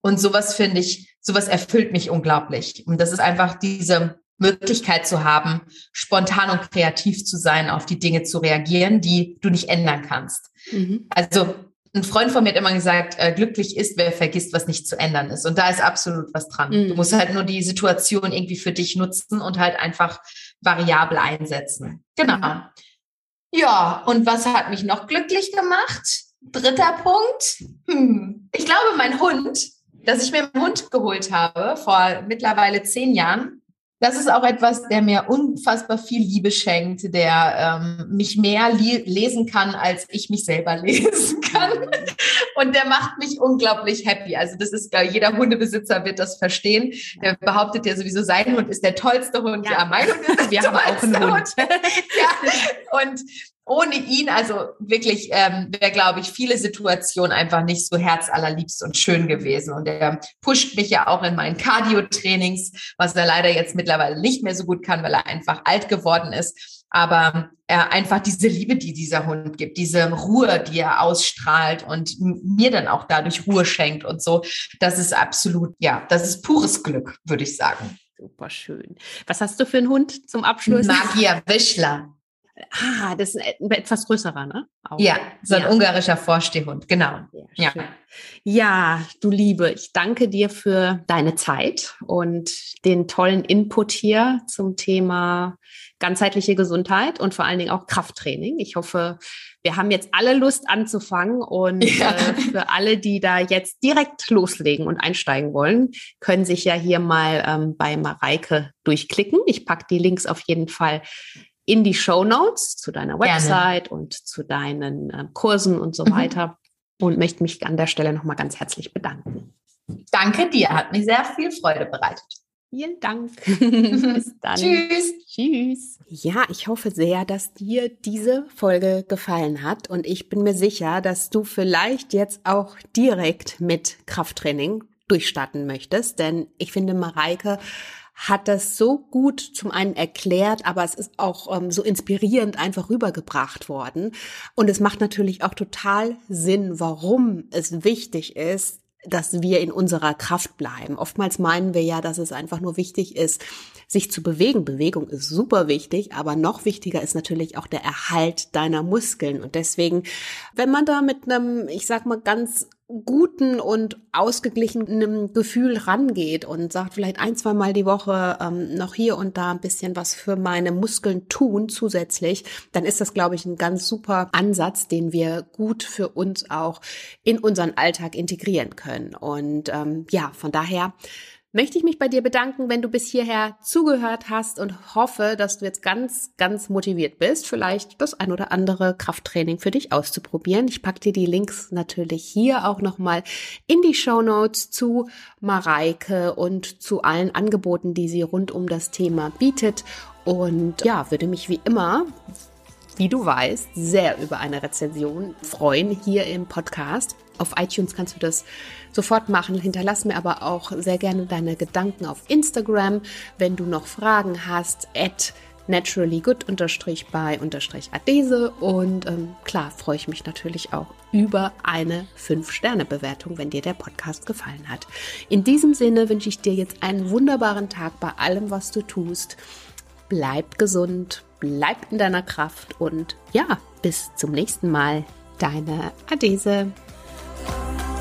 Und sowas finde ich, sowas erfüllt mich unglaublich. Und das ist einfach diese Möglichkeit zu haben, spontan und kreativ zu sein, auf die Dinge zu reagieren, die du nicht ändern kannst. Mhm. Also ein Freund von mir hat immer gesagt, äh, glücklich ist, wer vergisst, was nicht zu ändern ist. Und da ist absolut was dran. Mhm. Du musst halt nur die Situation irgendwie für dich nutzen und halt einfach variabel einsetzen. Genau. Mhm. Ja, und was hat mich noch glücklich gemacht? Dritter Punkt. Hm. Ich glaube, mein Hund, dass ich mir einen Hund geholt habe vor mittlerweile zehn Jahren, das ist auch etwas, der mir unfassbar viel Liebe schenkt, der ähm, mich mehr lesen kann, als ich mich selber lesen kann. Und der macht mich unglaublich happy. Also das ist, glaube jeder Hundebesitzer wird das verstehen. Der behauptet ja sowieso, sein Hund ist der tollste Hund. Ja, ja mein Hund ist Wir haben auch einen Hund. Hund. ja. Und ohne ihn, also wirklich, ähm, wäre, glaube ich, viele Situationen einfach nicht so herzallerliebst und schön gewesen. Und er pusht mich ja auch in meinen Cardio-Trainings, was er leider jetzt mittlerweile nicht mehr so gut kann, weil er einfach alt geworden ist. Aber er einfach diese Liebe, die dieser Hund gibt, diese Ruhe, die er ausstrahlt und mir dann auch dadurch Ruhe schenkt und so, das ist absolut, ja, das ist pures Glück, würde ich sagen. Super schön. Was hast du für einen Hund zum Abschluss? Magier Wischler. Ah, das ist ein etwas größerer, ne? Auch. Ja, so ein ja. ungarischer Vorstehhund, genau. Ja, ja. ja, du Liebe, ich danke dir für deine Zeit und den tollen Input hier zum Thema ganzheitliche Gesundheit und vor allen Dingen auch Krafttraining. Ich hoffe, wir haben jetzt alle Lust anzufangen und ja. äh, für alle, die da jetzt direkt loslegen und einsteigen wollen, können sich ja hier mal ähm, bei Mareike durchklicken. Ich packe die Links auf jeden Fall in die Show Notes zu deiner Website Gerne. und zu deinen äh, Kursen und so mhm. weiter und möchte mich an der Stelle nochmal ganz herzlich bedanken. Danke dir, hat mir sehr viel Freude bereitet. Vielen Dank. Bis dann. Tschüss. Tschüss. Ja, ich hoffe sehr, dass dir diese Folge gefallen hat und ich bin mir sicher, dass du vielleicht jetzt auch direkt mit Krafttraining durchstarten möchtest, denn ich finde, Mareike hat das so gut zum einen erklärt, aber es ist auch ähm, so inspirierend einfach rübergebracht worden. Und es macht natürlich auch total Sinn, warum es wichtig ist, dass wir in unserer Kraft bleiben. Oftmals meinen wir ja, dass es einfach nur wichtig ist, sich zu bewegen. Bewegung ist super wichtig, aber noch wichtiger ist natürlich auch der Erhalt deiner Muskeln. Und deswegen, wenn man da mit einem, ich sag mal, ganz guten und ausgeglichenen Gefühl rangeht und sagt vielleicht ein, zwei Mal die Woche ähm, noch hier und da ein bisschen was für meine Muskeln tun zusätzlich, dann ist das, glaube ich, ein ganz super Ansatz, den wir gut für uns auch in unseren Alltag integrieren können. Und ähm, ja, von daher möchte ich mich bei dir bedanken, wenn du bis hierher zugehört hast und hoffe, dass du jetzt ganz, ganz motiviert bist, vielleicht das ein oder andere Krafttraining für dich auszuprobieren. Ich packe dir die Links natürlich hier auch nochmal in die Show Notes zu Mareike und zu allen Angeboten, die sie rund um das Thema bietet. Und ja, würde mich wie immer wie du weißt, sehr über eine Rezension freuen hier im Podcast. Auf iTunes kannst du das sofort machen. Hinterlass mir aber auch sehr gerne deine Gedanken auf Instagram. Wenn du noch Fragen hast, at naturallygood bei adese und ähm, klar freue ich mich natürlich auch über eine 5-Sterne-Bewertung, wenn dir der Podcast gefallen hat. In diesem Sinne wünsche ich dir jetzt einen wunderbaren Tag bei allem, was du tust. Bleib gesund, bleib in deiner Kraft und ja, bis zum nächsten Mal. Deine Adese. Oh,